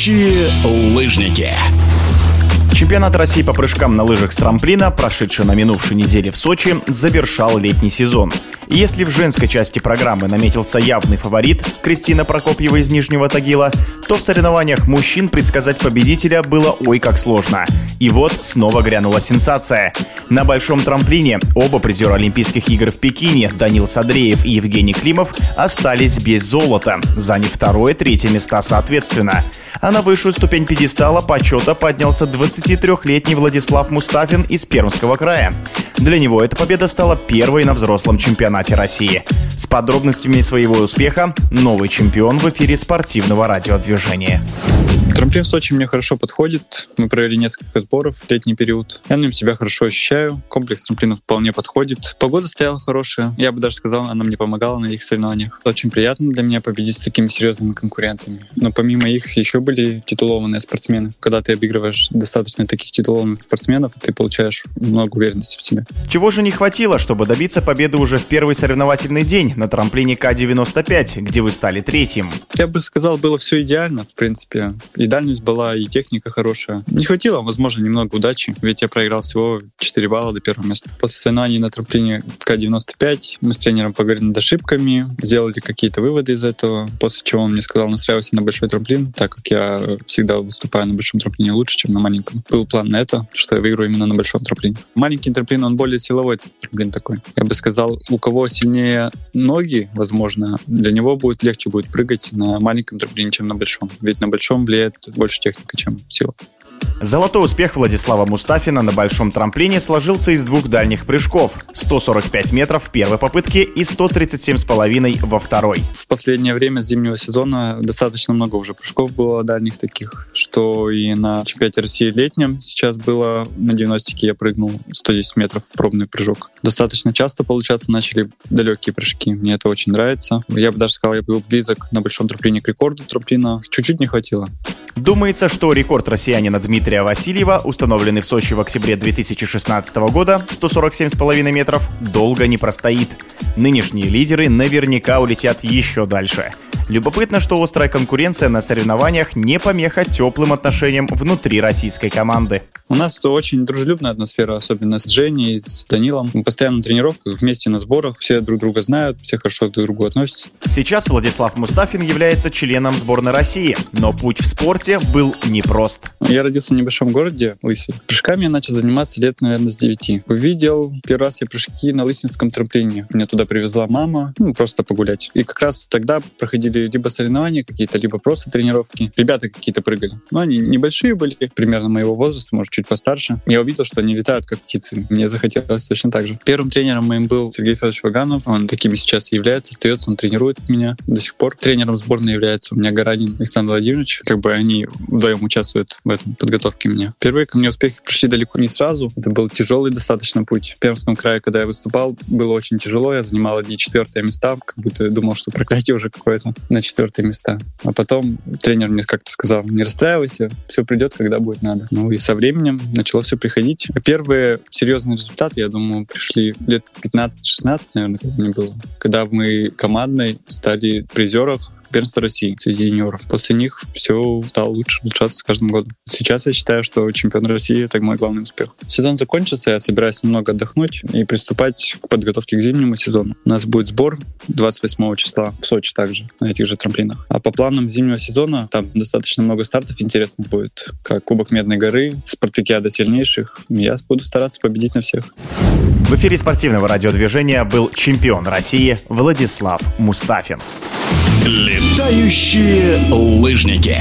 Летающие лыжники. Чемпионат России по прыжкам на лыжах с трамплина, прошедший на минувшей неделе в Сочи, завершал летний сезон. Если в женской части программы наметился явный фаворит Кристина Прокопьева из Нижнего Тагила, то в соревнованиях мужчин предсказать победителя было ой как сложно. И вот снова грянула сенсация. На большом трамплине оба призера Олимпийских игр в Пекине, Данил Садреев и Евгений Климов, остались без золота, заняв второе и третье места соответственно. А на высшую ступень пьедестала почета поднялся 23-летний Владислав Мустафин из Пермского края. Для него эта победа стала первой на взрослом чемпионате России. С подробностями своего успеха новый чемпион в эфире спортивного радиодвижения. Трамплин в Сочи мне хорошо подходит. Мы провели несколько сборов в летний период. Я на нем себя хорошо ощущаю. Комплекс трамплинов вполне подходит. Погода стояла хорошая. Я бы даже сказал, она мне помогала на их соревнованиях. Очень приятно для меня победить с такими серьезными конкурентами. Но помимо их еще были титулованные спортсмены. Когда ты обыгрываешь достаточно таких титулованных спортсменов, ты получаешь много уверенности в себе. Чего же не хватило, чтобы добиться победы уже в первый соревновательный день на трамплине К-95, где вы стали третьим? Я бы сказал, было все идеально, в принципе. И дальность была, и техника хорошая. Не хватило, возможно, немного удачи, ведь я проиграл всего 4 балла до первого места. После соревнований на трамплине К-95 мы с тренером поговорили над ошибками, сделали какие-то выводы из этого, после чего он мне сказал настраивайся на большой трамплин, так как я всегда выступаю на большом трамплине лучше, чем на маленьком. Был план на это, что я выиграю именно на большом трамплине. Маленький трамплин, он более силовой трамплин такой. Я бы сказал, у кого сильнее ноги, возможно, для него будет легче будет прыгать на маленьком трамплине, чем на большом. Ведь на большом влияет больше техника, чем сила. Золотой успех Владислава Мустафина на большом трамплине сложился из двух дальних прыжков – 145 метров в первой попытке и 137,5 во второй. В последнее время зимнего сезона достаточно много уже прыжков было дальних таких, что и на чемпионате России летнем сейчас было на 90 я прыгнул 110 метров в пробный прыжок. Достаточно часто, получаться начали далекие прыжки. Мне это очень нравится. Я бы даже сказал, я был близок на большом трамплине к рекорду трамплина. Чуть-чуть не хватило. Думается, что рекорд россиянина Дмитрия Васильева, установленный в Сочи в октябре 2016 года, 147,5 метров, долго не простоит. Нынешние лидеры наверняка улетят еще дальше. Любопытно, что острая конкуренция на соревнованиях не помеха теплым отношениям внутри российской команды. У нас очень дружелюбная атмосфера, особенно с Женей, с Данилом. Мы постоянно на тренировках, вместе на сборах, все друг друга знают, все хорошо друг к другу относятся. Сейчас Владислав Мустафин является членом сборной России, но путь в спорте был непрост. Я родился в небольшом городе Лысьве. Прыжками я начал заниматься лет, наверное, с 9. Увидел первый раз я прыжки на Лысинском трамплине. Меня туда привезла мама, ну, просто погулять. И как раз тогда проходили либо соревнования какие-то, либо просто тренировки. Ребята какие-то прыгали. Но они небольшие были, примерно моего возраста, может, чуть постарше. Я увидел, что они летают как птицы. Мне захотелось точно так же. Первым тренером моим был Сергей Федорович Ваганов. Он таким сейчас и является, остается, он тренирует меня до сих пор. Тренером сборной является у меня Гаранин Александр Владимирович. Как бы они вдвоем участвуют в этом подготовке меня. Впервые ко мне успехи пришли далеко не сразу. Это был тяжелый достаточно путь. В Пермском крае, когда я выступал, было очень тяжело. Я занимал одни четвертые места, как будто думал, что проклятие уже какое-то на четвертые места. А потом тренер мне как-то сказал, не расстраивайся, все придет, когда будет надо. Ну и со временем начало все приходить. Первые серьезные результаты, я думаю, пришли лет 15-16, наверное, когда мне было. Когда мы командной стали призерах первенства России среди юниоров. После них все стало лучше, улучшаться с каждым годом. Сейчас я считаю, что чемпион России — это мой главный успех. Сезон закончится, я собираюсь немного отдохнуть и приступать к подготовке к зимнему сезону. У нас будет сбор 28 числа в Сочи также, на этих же трамплинах. А по планам зимнего сезона там достаточно много стартов интересных будет, как Кубок Медной горы, Спартакиада сильнейших. Я буду стараться победить на всех. В эфире спортивного радиодвижения был чемпион России Владислав Мустафин. Летающие лыжники.